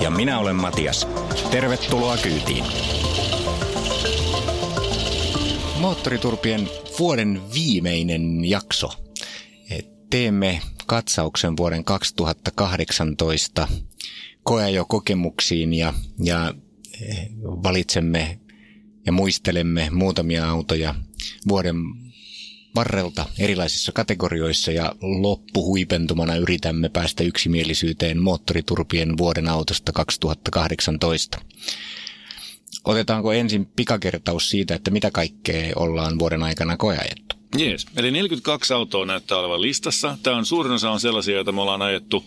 Ja minä olen Matias. Tervetuloa kyytiin. Moottoriturpien vuoden viimeinen jakso. Teemme katsauksen vuoden 2018 kokemuksiin ja, ja eh, valitsemme ja muistelemme muutamia autoja vuoden varrelta erilaisissa kategorioissa ja loppuhuipentumana yritämme päästä yksimielisyyteen moottoriturpien vuoden autosta 2018. Otetaanko ensin pikakertaus siitä, että mitä kaikkea ollaan vuoden aikana koeajettu? Jees, eli 42 autoa näyttää olevan listassa. Tämä on suurin osa on sellaisia, joita me ollaan ajettu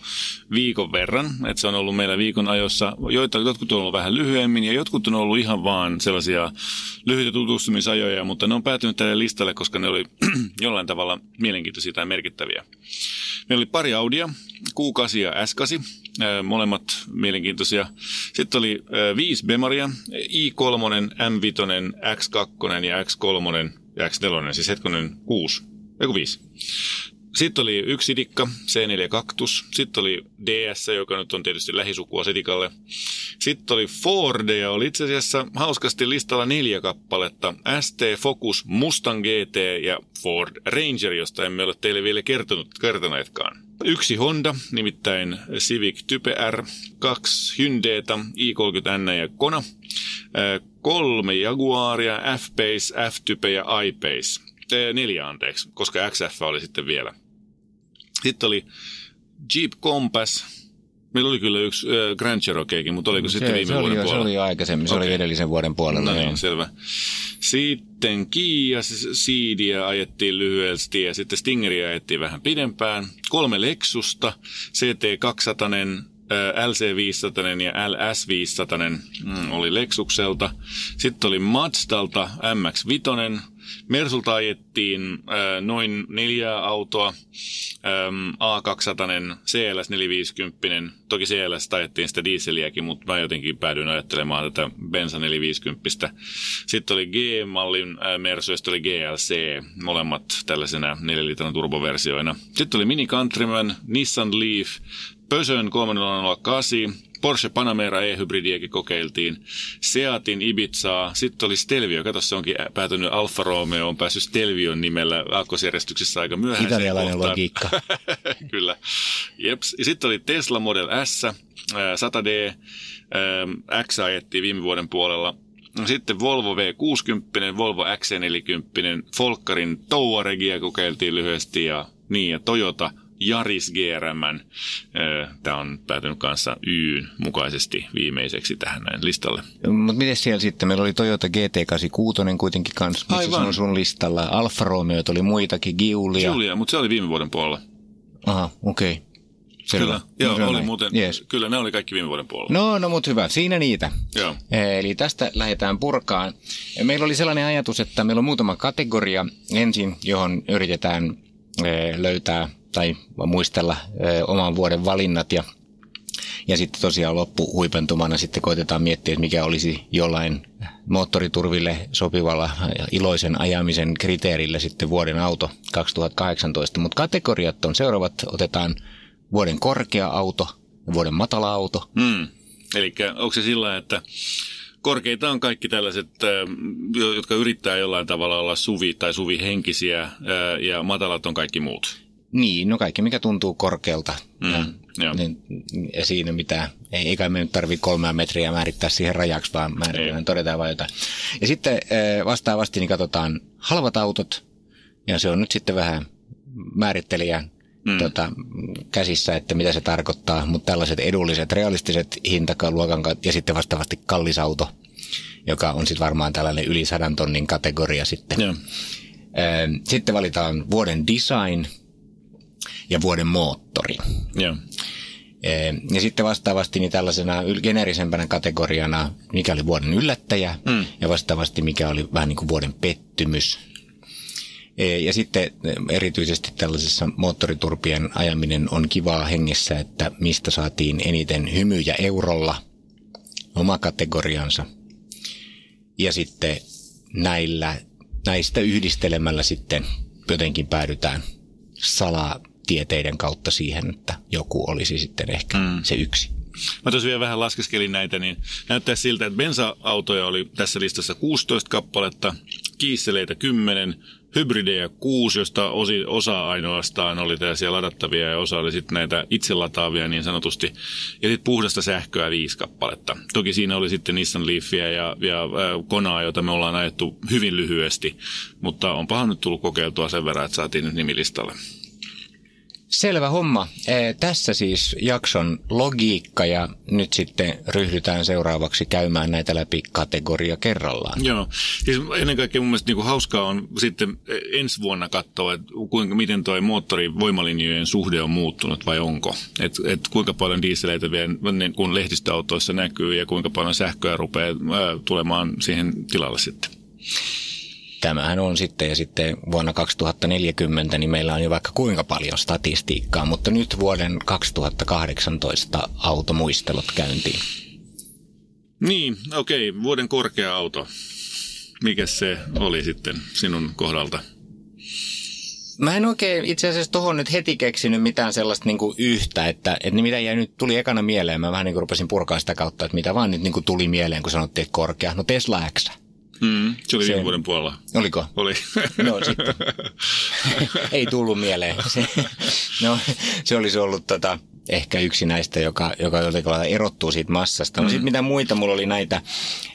viikon verran. Että se on ollut meillä viikon ajossa. Joita, jotkut on ollut vähän lyhyemmin ja jotkut on ollut ihan vaan sellaisia lyhyitä tutustumisajoja, mutta ne on päätynyt tälle listalle, koska ne oli jollain tavalla mielenkiintoisia tai merkittäviä. Meillä oli pari Audia, Q8 ja S8, molemmat mielenkiintoisia. Sitten oli viisi Bemaria, i3, M5, X2 ja X3 ja X4, siis hetkonen 6, joku 5. Sitten oli yksi Sidikka, C4 Cactus. Sitten oli DS, joka nyt on tietysti lähisukua Sidikalle. Sitten oli Ford ja oli itse asiassa hauskasti listalla neljä kappaletta. ST Focus, Mustang GT ja Ford Ranger, josta emme ole teille vielä kertonut, kertoneetkaan. Yksi Honda, nimittäin Civic Type R, kaksi Hyundaiita, i30N ja Kona, kolme Jaguaria, F-Pace, F-Type ja I-Pace. Neljä anteeksi, koska XF oli sitten vielä. Sitten oli Jeep Compass. Meillä oli kyllä yksi äh, Grand Cherokeekin, mutta oliko se, sitten viime se vuoden oli, puolella? Se oli jo aikaisemmin, se okay. oli edellisen vuoden puolella. No niin, selvä. Sitten Kia Seedia ajettiin lyhyesti ja sitten Stingeria ajettiin vähän pidempään. Kolme Lexusta, CT200, LC500 ja LS500 mm, oli Lexukselta. Sitten oli Mazdalta MX5. Mersulta ajettiin äh, noin neljä autoa. Ähm, A200, CLS 450. Toki CLS ajettiin sitä dieseliäkin, mutta mä jotenkin päädyin ajattelemaan tätä Bensa 450. Sitten oli G-mallin äh, Mersu ja sitten oli GLC, molemmat tällaisena 4 litran turboversioina. Sitten oli Mini Countryman, Nissan Leaf, Pösön 308, Porsche Panamera E-hybridiäkin kokeiltiin, Seatin Ibizaa, sitten oli Stelvio, kato se onkin päätynyt Alfa Romeo, on päässyt Stelvion nimellä aakkosjärjestyksessä aika myöhään. Italialainen logiikka. Kyllä. Jeps. Ja sitten oli Tesla Model S, 100D, X ajettiin viime vuoden puolella. No sitten Volvo V60, Volvo XC40, Folkkarin Touaregia kokeiltiin lyhyesti ja niin, ja Toyota – Jaris GRM. Tämä on päätynyt kanssa Y mukaisesti viimeiseksi tähän näin listalle. Mutta miten siellä sitten? Meillä oli Toyota GT86 kuitenkin kanssa, missä Aivan. se on sun listalla. Alfa Romeo oli muitakin, Giulia. Giulia, mutta se oli viime vuoden puolella. Aha, okei. Okay. Selvä. Kyllä, joo, no, oli näin. muuten, yes. kyllä ne oli kaikki viime vuoden puolella. No, no mutta hyvä, siinä niitä. Joo. Eli tästä lähdetään purkaan. Meillä oli sellainen ajatus, että meillä on muutama kategoria ensin, johon yritetään löytää tai muistella oman vuoden valinnat ja ja sitten tosiaan loppuhuipentumana sitten koitetaan miettiä, että mikä olisi jollain moottoriturville sopivalla iloisen ajamisen kriteerillä sitten vuoden auto 2018. Mutta kategoriat on seuraavat. Otetaan vuoden korkea auto ja vuoden matala auto. Hmm. Eli onko se sillä että korkeita on kaikki tällaiset, jotka yrittää jollain tavalla olla suvi- tai suvihenkisiä ja matalat on kaikki muut? Niin, no kaikki mikä tuntuu korkealta. Mm, ja, niin, ja siinä mitään, ei, eikä me nyt tarvitse kolmea metriä määrittää siihen rajaksi, vaan määritellään, todetaan vain jotain. Ja sitten vastaavasti niin katsotaan halvat autot, ja se on nyt sitten vähän määrittelijän mm. tota, käsissä, että mitä se tarkoittaa, mutta tällaiset edulliset, realistiset hintakaluokan ja sitten vastaavasti kallis auto, joka on sitten varmaan tällainen yli sadan tonnin kategoria sitten. Ja. Sitten valitaan vuoden design, ja vuoden moottori. Joo. Ja sitten vastaavasti niin tällaisena generisempänä kategoriana, mikä oli vuoden yllättäjä mm. ja vastaavasti mikä oli vähän niin kuin vuoden pettymys. Ja sitten erityisesti tällaisessa moottoriturpien ajaminen on kivaa hengessä, että mistä saatiin eniten hymyjä eurolla, oma kategoriansa. Ja sitten näillä, näistä yhdistelemällä sitten jotenkin päädytään salaa tieteiden kautta siihen, että joku olisi sitten ehkä mm. se yksi. Mä tuossa vielä vähän laskeskelin näitä, niin näyttää siltä, että bensa-autoja oli tässä listassa 16 kappaletta, kiisseleitä 10, hybridejä 6, josta osi, osa ainoastaan oli tällaisia ladattavia ja osa oli sitten näitä itselataavia niin sanotusti. Ja sitten puhdasta sähköä 5 kappaletta. Toki siinä oli sitten Nissan Leafia ja, ja äh, Konaa, jota me ollaan ajettu hyvin lyhyesti, mutta onpahan nyt tullut kokeiltua sen verran, että saatiin nyt nimilistalle. Selvä homma. Tässä siis jakson logiikka ja nyt sitten ryhdytään seuraavaksi käymään näitä läpi kategoria kerrallaan. Joo. Siis ennen kaikkea mun mielestä niinku hauskaa on sitten ensi vuonna katsoa, että kuinka, miten tuo moottori voimalinjojen suhde on muuttunut vai onko. Et, et kuinka paljon dieseleitä vielä kun lehdistöautoissa näkyy ja kuinka paljon sähköä rupeaa ää, tulemaan siihen tilalle sitten tämähän on sitten, ja sitten vuonna 2040 niin meillä on jo vaikka kuinka paljon statistiikkaa, mutta nyt vuoden 2018 automuistelut käyntiin. Niin, okei, okay. vuoden korkea auto. Mikä se oli sitten sinun kohdalta? Mä en oikein itse asiassa tuohon nyt heti keksinyt mitään sellaista niin kuin yhtä, että, että mitä jäi nyt tuli ekana mieleen. Mä vähän niin kuin rupesin purkaa sitä kautta, että mitä vaan nyt niin kuin tuli mieleen, kun sanottiin, että korkea. No Tesla X. Mm, se oli viime vuoden puolella. Oliko? Oli. No sitten. Ei tullut mieleen. Se, no, se olisi ollut tota, ehkä yksi näistä, joka, joka jotenkin erottuu siitä massasta. Mm. No sitten mitä muita mulla oli näitä...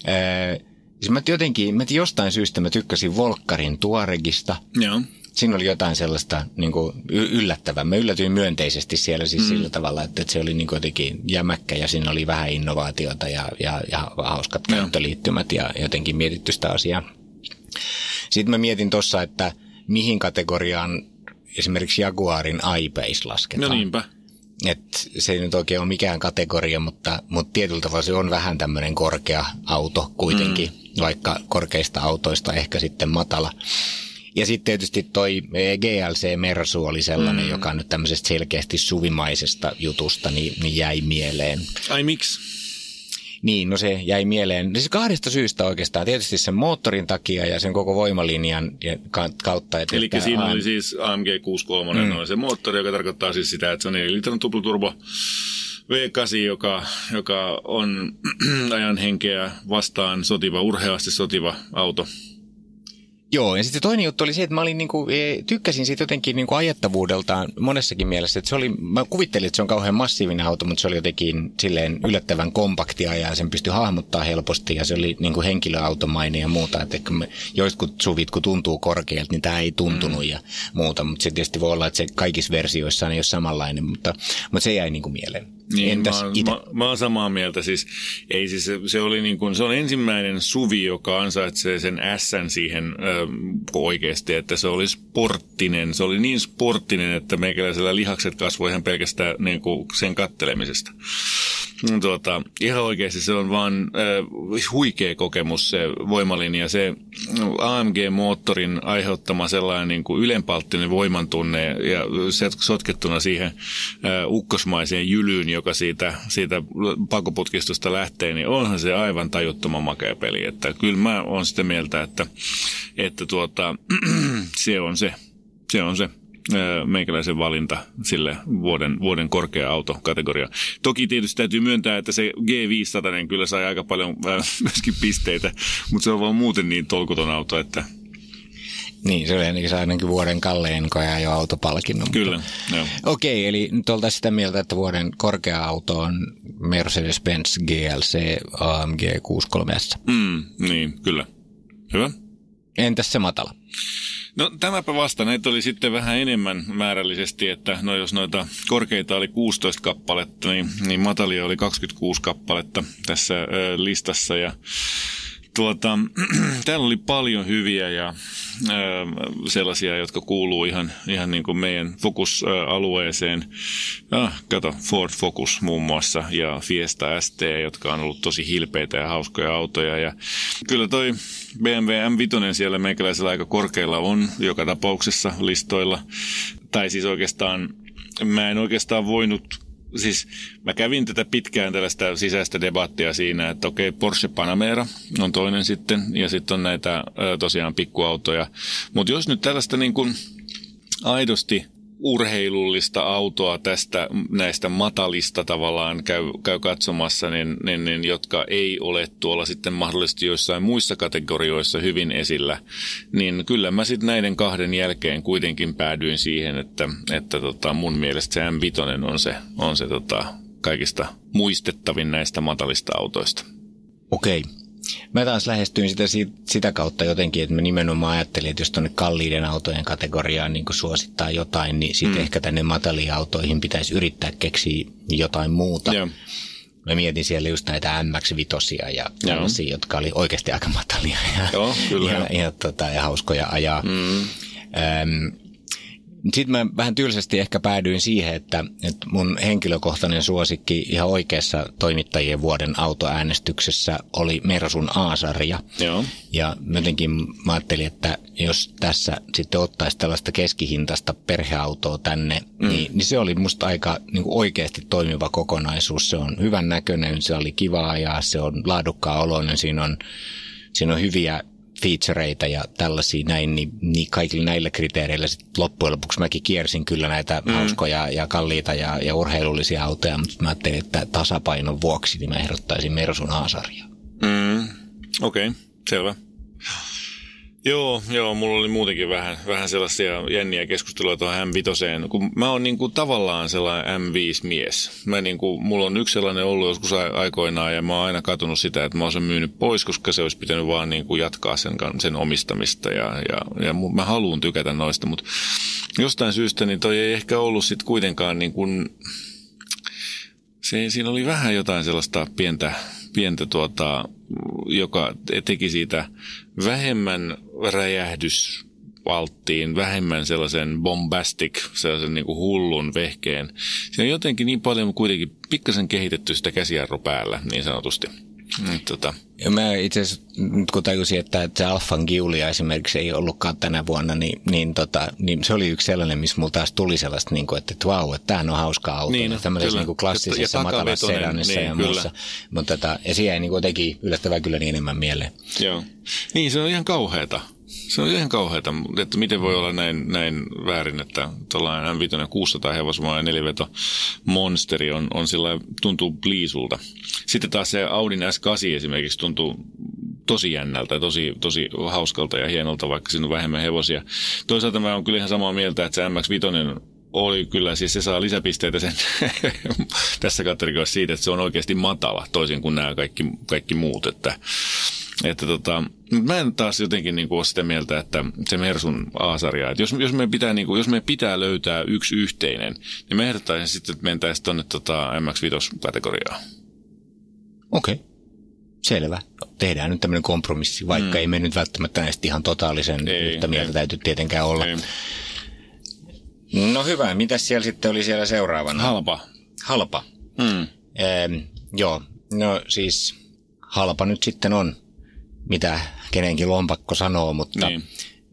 Ää, siis mä jotenkin, mä jostain syystä mä tykkäsin Volkkarin Tuaregista. Joo siinä oli jotain sellaista niin kuin yllättävää. Mä yllätyin myönteisesti siellä siis mm. sillä tavalla, että, että se oli niin jotenkin jämäkkä ja siinä oli vähän innovaatiota ja, ja, ja hauskat käyttöliittymät ja jotenkin mietitty sitä asiaa. Sitten mä mietin tuossa, että mihin kategoriaan esimerkiksi Jaguarin iPace lasketaan. No niinpä. Et se ei nyt oikein ole mikään kategoria, mutta, mutta tietyllä tavalla se on vähän tämmöinen korkea auto kuitenkin, mm. vaikka korkeista autoista ehkä sitten matala. Ja sitten tietysti toi eh, GLC Mersu oli sellainen, mm. joka nyt tämmöisestä selkeästi suvimaisesta jutusta niin, niin jäi mieleen. Ai miksi? Niin, no se jäi mieleen. Siis kahdesta syystä oikeastaan. Tietysti sen moottorin takia ja sen koko voimalinjan kautta. Että Eli siinä AM... oli siis AMG 63, mm. se moottori, joka tarkoittaa siis sitä, että se on 4 litran tupluturbo V8, joka, joka on ajan henkeä vastaan sotiva, urheasti sotiva auto. Joo, ja sitten toinen juttu oli se, että mä olin niinku, e, tykkäsin siitä jotenkin niinku ajettavuudeltaan monessakin mielessä. Että se oli, mä kuvittelin, että se on kauhean massiivinen auto, mutta se oli jotenkin silleen yllättävän kompaktia ja sen pystyi hahmottaa helposti ja se oli niinku henkilöautomainen ja muuta. Että joitkut suvit, kun tuntuu korkealta, niin tämä ei tuntunut mm. ja muuta. Mutta se tietysti voi olla, että se kaikissa versioissa ei ole samanlainen, mutta, mutta se jäi niinku mieleen. Niin, Entäs mä, ite? Mä, mä oon samaa mieltä. Siis, ei siis, se, oli niin kuin, se on ensimmäinen suvi, joka ansaitsee sen ässän siihen ö, oikeasti, että se oli sporttinen. Se oli niin sporttinen, että meikäläisellä lihakset kasvoi ihan pelkästään niin kuin sen kattelemisesta. Tuota, ihan oikeasti se on vaan äh, huikea kokemus se voimalinja. Se AMG-moottorin aiheuttama sellainen niin kuin ylenpalttinen voimantunne ja sotkettuna siihen äh, ukkosmaiseen jylyyn, joka siitä, siitä pakoputkistosta lähtee, niin onhan se aivan tajuttoman makea peli. Että kyllä mä oon sitä mieltä, että, että tuota, se on se. Se on se meikäläisen valinta sille vuoden, vuoden korkea autokategoria. Toki tietysti täytyy myöntää, että se G500 kyllä sai aika paljon myöskin pisteitä, mutta se on vaan muuten niin tolkuton auto, että niin, se oli ainakin, ainakin vuoden kallein koja jo autopalkinnon. Kyllä, joo. Okei, eli nyt oltaisiin sitä mieltä, että vuoden korkea auto on Mercedes-Benz GLC AMG 63S. Mm, niin, kyllä. Hyvä. Entäs se matala? No tämäpä vasta. Näitä oli sitten vähän enemmän määrällisesti, että no jos noita korkeita oli 16 kappaletta, niin, niin matalia oli 26 kappaletta tässä ö, listassa. Ja tuota, täällä oli paljon hyviä ja äh, sellaisia, jotka kuuluu ihan, ihan niin kuin meidän fokusalueeseen. Ah, kato, Ford Focus muun muassa ja Fiesta ST, jotka on ollut tosi hilpeitä ja hauskoja autoja. Ja kyllä toi BMW M5 siellä meikäläisellä aika korkeilla on joka tapauksessa listoilla. Tai siis oikeastaan, mä en oikeastaan voinut siis mä kävin tätä pitkään tällaista sisäistä debattia siinä, että okei, Porsche Panamera on toinen sitten, ja sitten on näitä tosiaan pikkuautoja. Mutta jos nyt tällaista niin kuin aidosti urheilullista autoa tästä näistä matalista tavallaan käy, käy katsomassa, niin, niin, niin, jotka ei ole tuolla sitten mahdollisesti joissain muissa kategorioissa hyvin esillä, niin kyllä mä sitten näiden kahden jälkeen kuitenkin päädyin siihen, että, että tota mun mielestä se M5 on se, on se tota kaikista muistettavin näistä matalista autoista. Okei. Mä taas lähestyin sitä sitä kautta jotenkin, että mä nimenomaan ajattelin, että jos tuonne kalliiden autojen kategoriaan niin suosittaa jotain, niin sitten mm. ehkä tänne mataliin autoihin pitäisi yrittää keksiä jotain muuta. Yeah. Mä mietin siellä just näitä MX-vitosia ja tällaisia, jotka oli oikeasti aika matalia ja, Joo, kyllä. ja, ja, tota, ja hauskoja ajaa. Mm. Öm, sitten mä vähän tylsästi ehkä päädyin siihen, että, että mun henkilökohtainen suosikki ihan oikeassa toimittajien vuoden autoäänestyksessä oli Mersun A-sarja. Joo. Ja jotenkin mä ajattelin, että jos tässä sitten ottaisi tällaista keskihintasta perheautoa tänne, mm. niin, niin se oli musta aika niin kuin oikeasti toimiva kokonaisuus. Se on hyvän näköinen, se oli kiva ajaa, se on laadukkaan oloinen, siinä on, siinä on hyviä featureita ja tällaisia näin, niin, niin kaikilla näillä kriteereillä sit loppujen lopuksi mäkin kiersin kyllä näitä mm. hauskoja ja kalliita ja, ja urheilullisia autoja, mutta mä ajattelin, että tasapainon vuoksi niin mä ehdottaisin Mersun A-sarjaa. Mm. Okei, okay, selvä. Joo, joo, mulla oli muutenkin vähän, vähän sellaisia jänniä keskusteluja tuohon M5. Kun mä oon niin kuin tavallaan sellainen M5-mies. Mä niin kuin, mulla on yksi sellainen ollut joskus aikoinaan ja mä oon aina katunut sitä, että mä oon sen myynyt pois, koska se olisi pitänyt vaan niin kuin jatkaa sen, sen omistamista ja, ja, ja mä haluan tykätä noista, mutta jostain syystä niin toi ei ehkä ollut sitten kuitenkaan niin kuin, se, siinä oli vähän jotain sellaista pientä, pientä tuota, joka teki siitä vähemmän räjähdyspalttiin, vähemmän sellaisen bombastic, sellaisen niin kuin hullun vehkeen. Siinä on jotenkin niin paljon kuitenkin pikkasen kehitetty sitä käsijarru päällä, niin sanotusti. Mm, tota. Ja mä itse asiassa, nyt kun tajusin, että, se Alfan Giulia esimerkiksi ei ollutkaan tänä vuonna, niin, niin, tota, niin se oli yksi sellainen, missä mulla taas tuli sellaista, niin kuin, että, että vau, että tämähän on hauska auto. Niin, tämmöisessä niin kuin klassisessa matalassa sedanissa niin, ja kyllä. muussa. Mutta tota, ja siihen niin teki yllättävän kyllä niin enemmän mieleen. Joo. Niin, se on ihan kauheata. Se on ihan kauheata, että miten voi olla näin, näin väärin, että tuollainen M5 600 hevosmaa ja neliveto monsteri on, on sillä tuntuu pliisulta. Sitten taas se Audin S8 esimerkiksi tuntuu tosi jännältä tosi, tosi hauskalta ja hienolta, vaikka siinä on vähemmän hevosia. Toisaalta mä oon kyllä ihan samaa mieltä, että se MX-5 oli kyllä, siis se saa lisäpisteitä sen tässä kategoriassa siitä, että se on oikeasti matala, toisin kuin nämä kaikki, kaikki muut, että että tota, mä en taas jotenkin niin kuin ole sitä mieltä, että se Mersun A-sarja, että jos, jos, me pitää, niin kuin, jos me pitää löytää yksi yhteinen, niin me ehdottaisin sitten, että mentäisiin tuonne tota MX-5-kategoriaan. Okei. Okay. Selvä. Tehdään nyt tämmöinen kompromissi, vaikka mm. ei me nyt välttämättä näistä ihan totaalisen ei, yhtä mieltä ei. täytyy tietenkään olla. Ei. No hyvä. Mitäs siellä sitten oli siellä seuraavana? Halpa. Halpa. Mm. Ehm, joo. No siis halpa nyt sitten on mitä kenenkin lompakko sanoo, mutta, niin.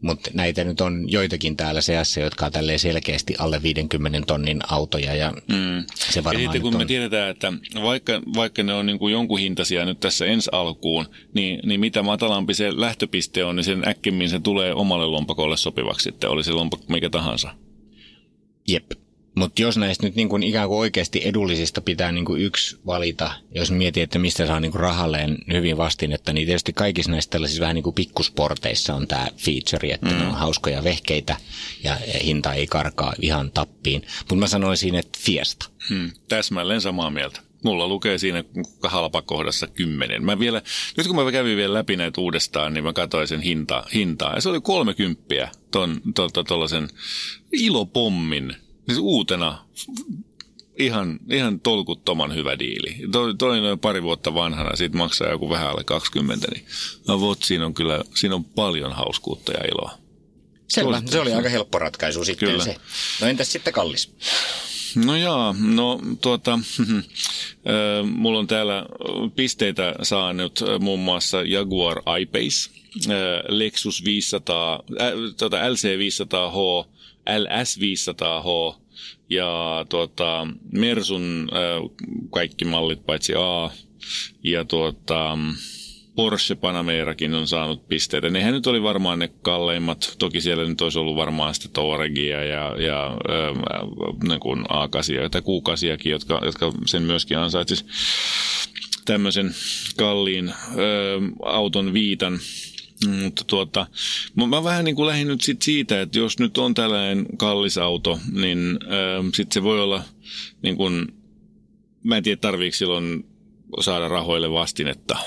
mutta näitä nyt on joitakin täällä seassa, jotka on tälleen selkeästi alle 50 tonnin autoja ja mm. se varmaan ja sitten kun on... me tiedetään, että vaikka, vaikka ne on niin kuin jonkun hintaisia nyt tässä ensi alkuun, niin, niin mitä matalampi se lähtöpiste on, niin sen äkkimmin se tulee omalle lompakolle sopivaksi sitten, oli se lompakko mikä tahansa. Jep. Mutta jos näistä nyt niin kuin ikään kuin oikeasti edullisista pitää niin kuin yksi valita, jos miettii, että mistä saa niin kuin rahalleen hyvin vastinetta, niin tietysti kaikissa näissä tällaisissa vähän niin kuin pikkusporteissa on tämä feature, että mm. ne on hauskoja vehkeitä ja hinta ei karkaa ihan tappiin. Mutta mä sanoisin, että Fiesta. Hmm. Täsmälleen samaa mieltä. Mulla lukee siinä halpakohdassa kymmenen. Mä vielä, nyt kun mä kävin vielä läpi näitä uudestaan, niin mä katsoin sen hinta, hintaa. Ja se oli kolmekymppiä ton, ton, ton, ton ilopommin Siis uutena ihan, ihan tolkuttoman hyvä diili. Toi, toi noin pari vuotta vanhana, siitä maksaa joku vähän alle 20, niin no, vot, siinä on kyllä siinä on paljon hauskuutta ja iloa. Selvä, se oli aika helppo ratkaisu sitten kyllä. se. No entäs sitten kallis? No jaa, no tuota, mulla on täällä pisteitä saanut muun muassa Jaguar I-Pace, Lexus 500, äh, tuota LC 500H, LS 500H ja tuota, Mersun äh, kaikki mallit paitsi A ja tuota, Porsche Panamerakin on saanut pisteitä. Nehän nyt oli varmaan ne kalleimmat. Toki siellä nyt olisi ollut varmaan sitten Touaregia ja, ja äh, niin A8 tai Q8, jotka, jotka sen myöskin ansaitsisi tämmöisen kalliin äh, auton viitan. Mutta tuota, mä vähän niin kuin lähdin nyt sit siitä, että jos nyt on tällainen kallis auto, niin äh, sitten se voi olla niin kuin, mä en tiedä tarviiko silloin saada rahoille vastinetta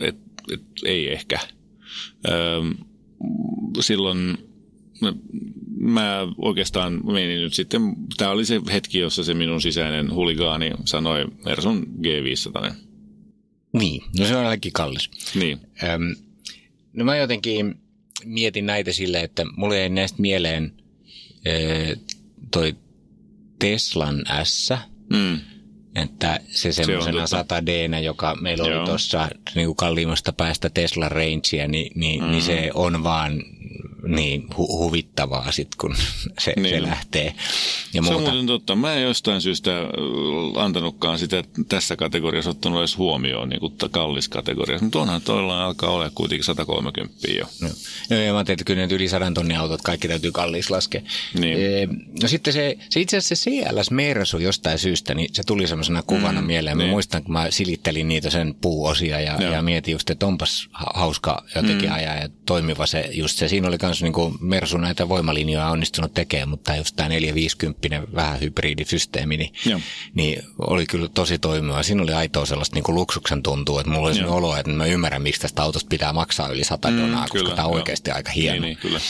et, et, ei ehkä. Öö, silloin mä oikeastaan menin nyt sitten, tämä oli se hetki, jossa se minun sisäinen huligaani sanoi Mersun G500. Niin, no se on ainakin kallis. Niin. Öm, no mä jotenkin mietin näitä silleen, että mulle ei näistä mieleen ö, toi Teslan S, mm. Että se semmoisena se 100 d joka meillä oli tuossa niin kalliimmasta päästä Tesla Rangea, niin, niin, mm. niin se on vaan niin hu- huvittavaa sitten, kun se, niin. se lähtee. Ja se on muuten totta. Mä en jostain syystä antanutkaan sitä tässä kategoriassa ottanut edes huomioon niin kuin kallis kategoriassa. Mutta onhan toilla alkaa olla kuitenkin 130 jo. No, no ja mä ajattelin, että kyllä ne yli 100 tonnin autot kaikki täytyy kallis laskea. Niin. E, no sitten se, se itse asiassa se CLS Mersu jostain syystä, niin se tuli semmoisena kuvana mm, mieleen. Mä niin. muistan, kun mä silittelin niitä sen puuosia ja, ja mietin just, että onpas hauska jotenkin mm. ajaa ja toimiva se just se. Siinä oli myös niin kuin Mersu näitä voimalinjoja onnistunut tekemään, mutta just tämä 450 vähän hybridisysteemi, niin, niin, oli kyllä tosi toimiva. Siinä oli aitoa sellaista niin kuin luksuksen tuntuu, että mulla oli sellainen olo, että mä ymmärrän, miksi tästä autosta pitää maksaa yli 100 mm, donaa, koska kyllä, tämä on oikeasti aika hieno. Niin, niin,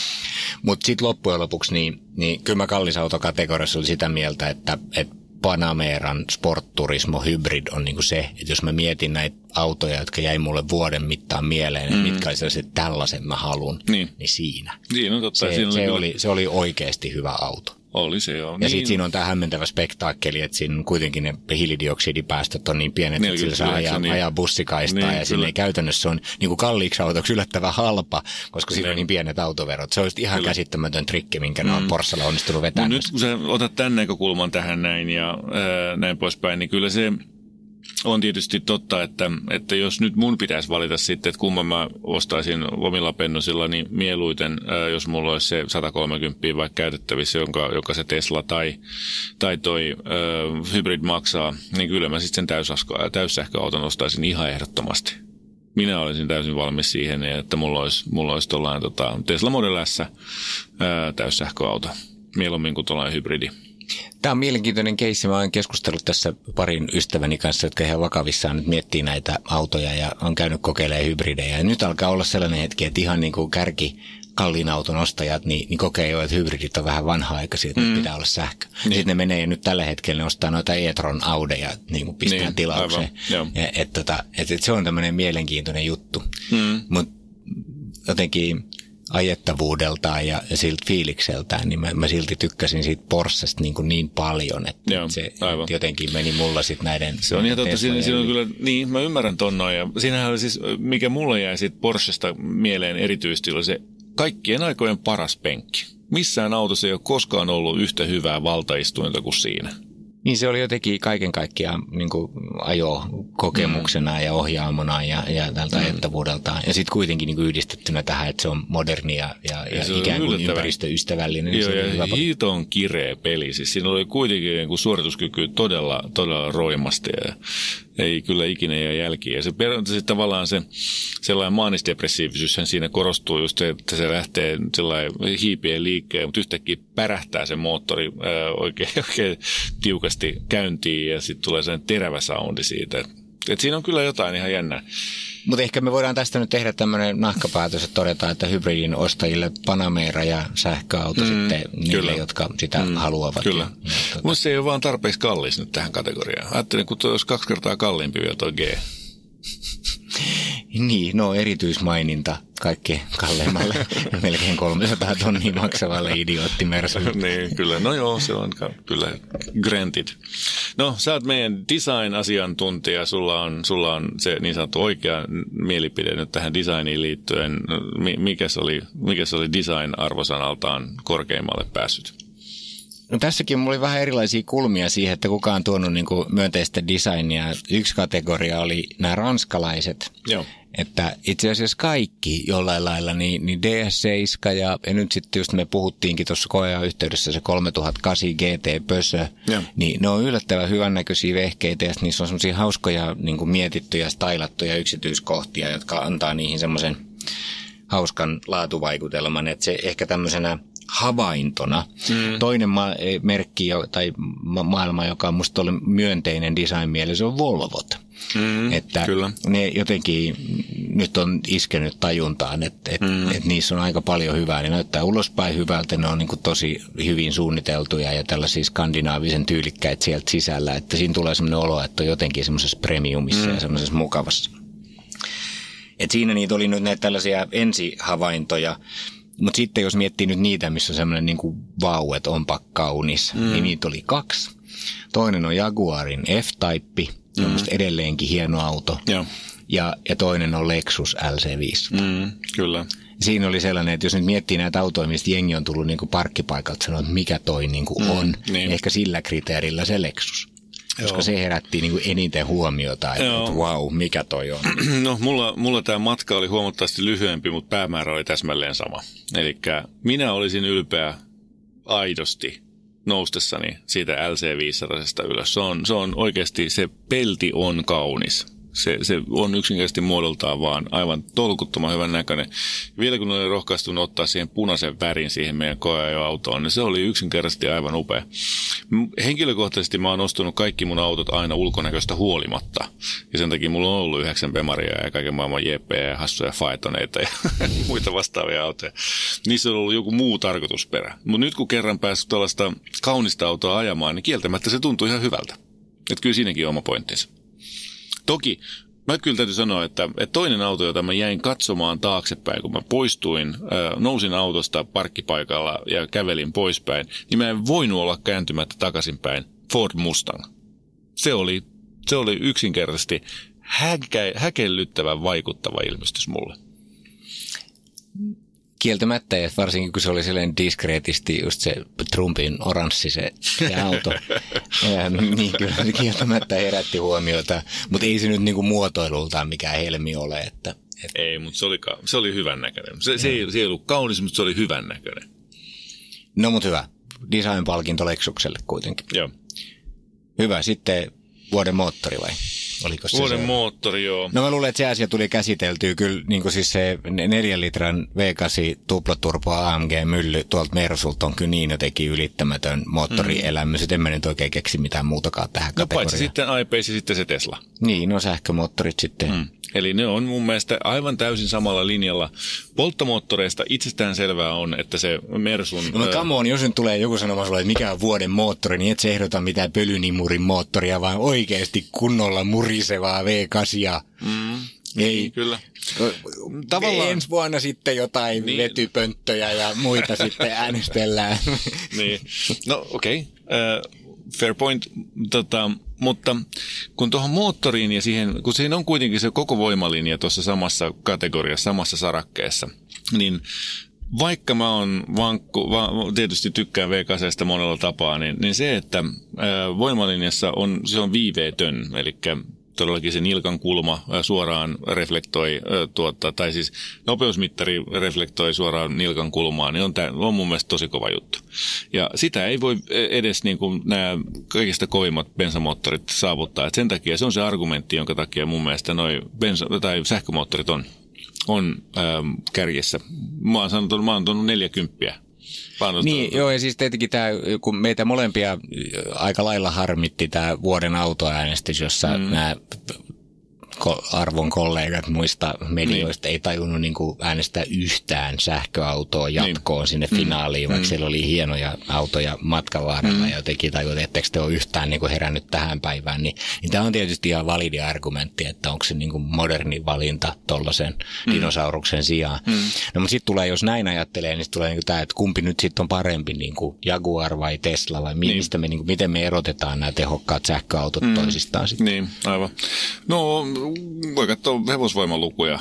Mutta sitten loppujen lopuksi, niin, niin kyllä mä kallisautokategoriassa oli sitä mieltä, että, että Panameran Sportturismo Hybrid on niin kuin se, että jos mä mietin näitä autoja, jotka jäi mulle vuoden mittaan mieleen, mm. mitkä oli sellaiset tällaisen mä haluan, niin, niin siinä. Niin, no totta. Se, siinä se, oli, se oli oikeasti hyvä auto. Oli se joo. Ja niin. sitten siinä on tämä hämmentävä spektaakkeli, että siinä kuitenkin ne hiilidioksidipäästöt on niin pienet, että sillä saa ajaa, niin. ajaa bussikaistaa niin, ja sinne ei käytännössä on niin kuin kalliiksi autoksi yllättävän halpa, koska siinä on niin pienet autoverot. Se olisi ihan kyllä. käsittämätön trikki, minkä mm. ne on. Porssalla onnistunut vetämään. nyt kun sä otat tämän näkökulman tähän näin ja ää, näin poispäin, niin kyllä se on tietysti totta, että, että jos nyt mun pitäisi valita sitten, että kumman mä ostaisin omilla pennosilla, niin mieluiten, jos mulla olisi se 130 vaikka käytettävissä, jonka, joka se Tesla tai, tai toi äh, hybrid maksaa, niin kyllä mä sitten sen täyssähköauton ostaisin ihan ehdottomasti. Minä olisin täysin valmis siihen, että mulla olisi, mulla olisi tota, Tesla Model S ää, täyssähköauto, mieluummin kuin tuollainen hybridi. Tämä on mielenkiintoinen keissi. Mä olen keskustellut tässä parin ystäväni kanssa, jotka ihan vakavissaan nyt miettii näitä autoja ja on käynyt kokeilemaan hybridejä. Ja nyt alkaa olla sellainen hetki, että ihan niin kuin kärki kalliin auton ostajat, niin, niin kokee jo, että hybridit on vähän vanha-aikaisia, että mm. pitää olla sähkö. Niin. Sitten ne menee nyt tällä hetkellä, ne ostaa noita e-tron Audeja, niin kuin pistää niin, tilaukseen. Ja, et, tota, et, et se on tämmöinen mielenkiintoinen juttu. Mm. Mutta jotenkin ajettavuudeltaan ja, ja siltä fiilikseltään, niin mä, mä silti tykkäsin siitä Porschesta niin, kuin niin paljon, että Joo, se aivan. jotenkin meni mulla sitten näiden Se on ihan totta, siinä, siinä on kyllä, niin mä ymmärrän ton noin, ja siinähän oli siis, mikä mulle jäi siitä Porschesta mieleen erityisesti, oli se kaikkien aikojen paras penkki. Missään autossa ei ole koskaan ollut yhtä hyvää valtaistuinta kuin siinä. Niin se oli jotenkin kaiken kaikkiaan niin ajo kokemuksena mm. ja ohjaamona ja, ja tältä mm. ajettavuudeltaan. Ja sitten kuitenkin niin yhdistettynä tähän, että se on moderni ja, ja, ja, ja ikään kuin ympäristöystävällinen. Joo, niin ja hiiton kireä peli. Siis siinä oli kuitenkin niin kuin suorituskyky todella, todella roimasti ja ei kyllä ikinä jää jälkiä. Ja se, se tavallaan se sellainen maanisdepressiivisyys siinä korostuu just se, että se lähtee sellainen hiipien liikkeen, mutta yhtäkkiä pärähtää se moottori ää, oikein, oikein tiukasti käyntiin ja sitten tulee sen terävä soundi siitä. Et, et siinä on kyllä jotain ihan jännää. Mutta ehkä me voidaan tästä nyt tehdä tämmöinen nahkapäätös, että todetaan, että hybridin ostajille Panamera ja sähköauto mm, sitten niille, kyllä. jotka sitä mm, haluavat. Kyllä. Ja, tuota... se ei ole vaan tarpeeksi kallis nyt tähän kategoriaan. Ajattelin, kun tuo olisi kaksi kertaa kalliimpi vielä tuo G. Niin, no erityismaininta kaikki kalleimmalle melkein 300 tonnia maksavalle idioottimersulle. niin, kyllä. No joo, se on kyllä granted. No, sä oot meidän design-asiantuntija. Sulla on, sulla on se niin sanottu oikea mielipide nyt tähän designiin liittyen. Mikä se oli, mikä se oli design-arvosanaltaan korkeimmalle päässyt? No tässäkin mulla oli vähän erilaisia kulmia siihen, että kuka on tuonut niin kuin myönteistä designia. Yksi kategoria oli nämä ranskalaiset. Joo. Että itse asiassa kaikki jollain lailla, niin, niin DS7 ja, ja nyt sitten just me puhuttiinkin tuossa koeajan yhteydessä se 3008 GT Pösö, Joo. niin ne on yllättävän hyvännäköisiä vehkeitä ja niissä on semmoisia hauskoja niin kuin mietittyjä, stylattuja yksityiskohtia, jotka antaa niihin semmoisen hauskan laatuvaikutelman, että se ehkä tämmöisenä – havaintona. Mm. Toinen ma- eh, merkki tai ma- maailma, joka on musta oli myönteinen design mielessä, on Volvot. Mm, että kyllä. ne jotenkin nyt on iskenyt tajuntaan, että et, mm. et niissä on aika paljon hyvää. Ne näyttää ulospäin hyvältä, ne on niin kuin tosi hyvin suunniteltuja ja tällaisia skandinaavisen tyylikkäitä sieltä sisällä. Että siinä tulee sellainen olo, että on jotenkin semmoisessa premiumissa mm. ja semmoisessa mukavassa. Et siinä niitä oli nyt näitä tällaisia ensihavaintoja, mutta sitten jos miettii nyt niitä, missä on semmoinen niin kuin vau, että onpa kaunis, mm. niin niitä oli kaksi. Toinen on Jaguarin F-Type, mm. on edelleenkin hieno auto. Joo. Ja, ja toinen on Lexus LC500. Mm, kyllä. Siinä oli sellainen, että jos nyt miettii näitä autoja, mistä jengi on tullut niin kuin parkkipaikalta sanoa, että mikä toi niin kuin mm, on, niin ehkä sillä kriteerillä se Lexus. Koska Joo. se herätti niin kuin eniten huomiota, että, että wow, mikä toi on. No mulla, mulla tämä matka oli huomattavasti lyhyempi, mutta päämäärä oli täsmälleen sama. Eli minä olisin ylpeä aidosti noustessani siitä LC500 ylös. Se on, se on oikeasti, se pelti on kaunis se, se on yksinkertaisesti muodoltaan vaan aivan tolkuttoman hyvän näköinen. Vielä kun oli rohkaistunut ottaa siihen punaisen värin siihen meidän koeajoautoon, niin se oli yksinkertaisesti aivan upea. Henkilökohtaisesti mä oon ostanut kaikki mun autot aina ulkonäköistä huolimatta. Ja sen takia mulla on ollut yhdeksän Bemaria ja kaiken maailman JP ja hassuja Faetoneita ja muita vastaavia autoja. Niissä on ollut joku muu tarkoitusperä. Mutta nyt kun kerran päässyt tuollaista kaunista autoa ajamaan, niin kieltämättä se tuntuu ihan hyvältä. Että kyllä siinäkin on oma pointtinsa. Toki Mä kyllä täytyy sanoa, että, että toinen auto, jota mä jäin katsomaan taaksepäin, kun mä poistuin, nousin autosta parkkipaikalla ja kävelin poispäin, niin mä en voinut olla kääntymättä takaisinpäin Ford Mustang. Se oli, se oli yksinkertaisesti häkellyttävän vaikuttava ilmestys mulle. Kieltämättä, ja varsinkin kun se oli sellainen diskreetisti just se Trumpin oranssi se, se auto, ja, niin kyllä se kieltämättä herätti huomiota, mutta ei se nyt niinku muotoilultaan mikään helmi ole. Että, että... Ei, mutta se oli, se oli hyvän näköinen. Se, se, ei, se ei ollut kaunis, mutta se oli hyvän näköinen. No mutta hyvä. Design-palkinto Lexukselle kuitenkin. Joo. Hyvä. Sitten vuoden moottori vai? Oliko se Vuoden se? moottori, joo. No mä luulen, että se asia tuli käsiteltyä kyllä, niin kuin siis se neljän litran V8 tuplaturbo AMG-mylly tuolta Mersulta on kyllä niin jotenkin ylittämätön moottorielämys, mm. en mä nyt oikein keksi mitään muutakaan tähän no, kategoriaan. paitsi sitten iPace ja sitten se Tesla. Niin, no sähkömoottorit sitten. Mm. Eli ne on mun mielestä aivan täysin samalla linjalla. Polttomoottoreista itsestään selvää on, että se Mersun... No, no come on, jos nyt tulee joku sanomaan sulle, että mikä on vuoden moottori, niin et se ehdota mitään pölynimurin moottoria, vaan oikeasti kunnolla murisevaa V8. Mm. Ei, niin, kyllä. Tavallaan... Ensi vuonna sitten jotain niin. vetypönttöjä ja muita sitten äänestellään. niin. No okei. Okay. Uh, fair point. Tota, mutta kun tuohon moottoriin ja siihen, kun siinä on kuitenkin se koko voimalinja tuossa samassa kategoriassa, samassa sarakkeessa, niin vaikka mä oon vankku, va, tietysti tykkään V8 monella tapaa, niin, niin se, että ää, voimalinjassa on, se on viiveetön, eli todellakin se nilkan kulma suoraan reflektoi, tuota, tai siis nopeusmittari reflektoi suoraan nilkan kulmaa, niin on, tämä on mun mielestä tosi kova juttu. Ja sitä ei voi e, edes niin kuin nämä kaikista kovimmat bensamoottorit saavuttaa. Et sen takia se on se argumentti, jonka takia mun mielestä noi bensa- tai sähkömoottorit on, on ähm, kärjessä. Mä oon sanonut, mä oon 40 Panostaa. Niin, joo, ja siis tietenkin tämä, kun meitä molempia aika lailla harmitti tämä vuoden autoäänestys, jossa mm. nämä arvon kollegat muista medioista niin. ei tajunnut niin kuin äänestää yhtään sähköautoa niin. jatkoon niin. sinne mm. finaaliin, mm. vaikka mm. siellä oli hienoja autoja matkan varrella mm. ja jotenkin tajunnut, että te ole yhtään niin kuin herännyt tähän päivään. Niin, niin tämä on tietysti ihan validi argumentti, että onko se niin kuin moderni valinta tuollaisen mm. dinosauruksen sijaan. Mm. No mutta sitten tulee, jos näin ajattelee, niin tulee niin tämä, että kumpi nyt sitten on parempi, niin kuin Jaguar vai Tesla vai niin. mistä me, niin kuin, miten me erotetaan nämä tehokkaat sähköautot mm. toisistaan sitten. Niin, aivan. No voi katsoa hevosvoimalukuja.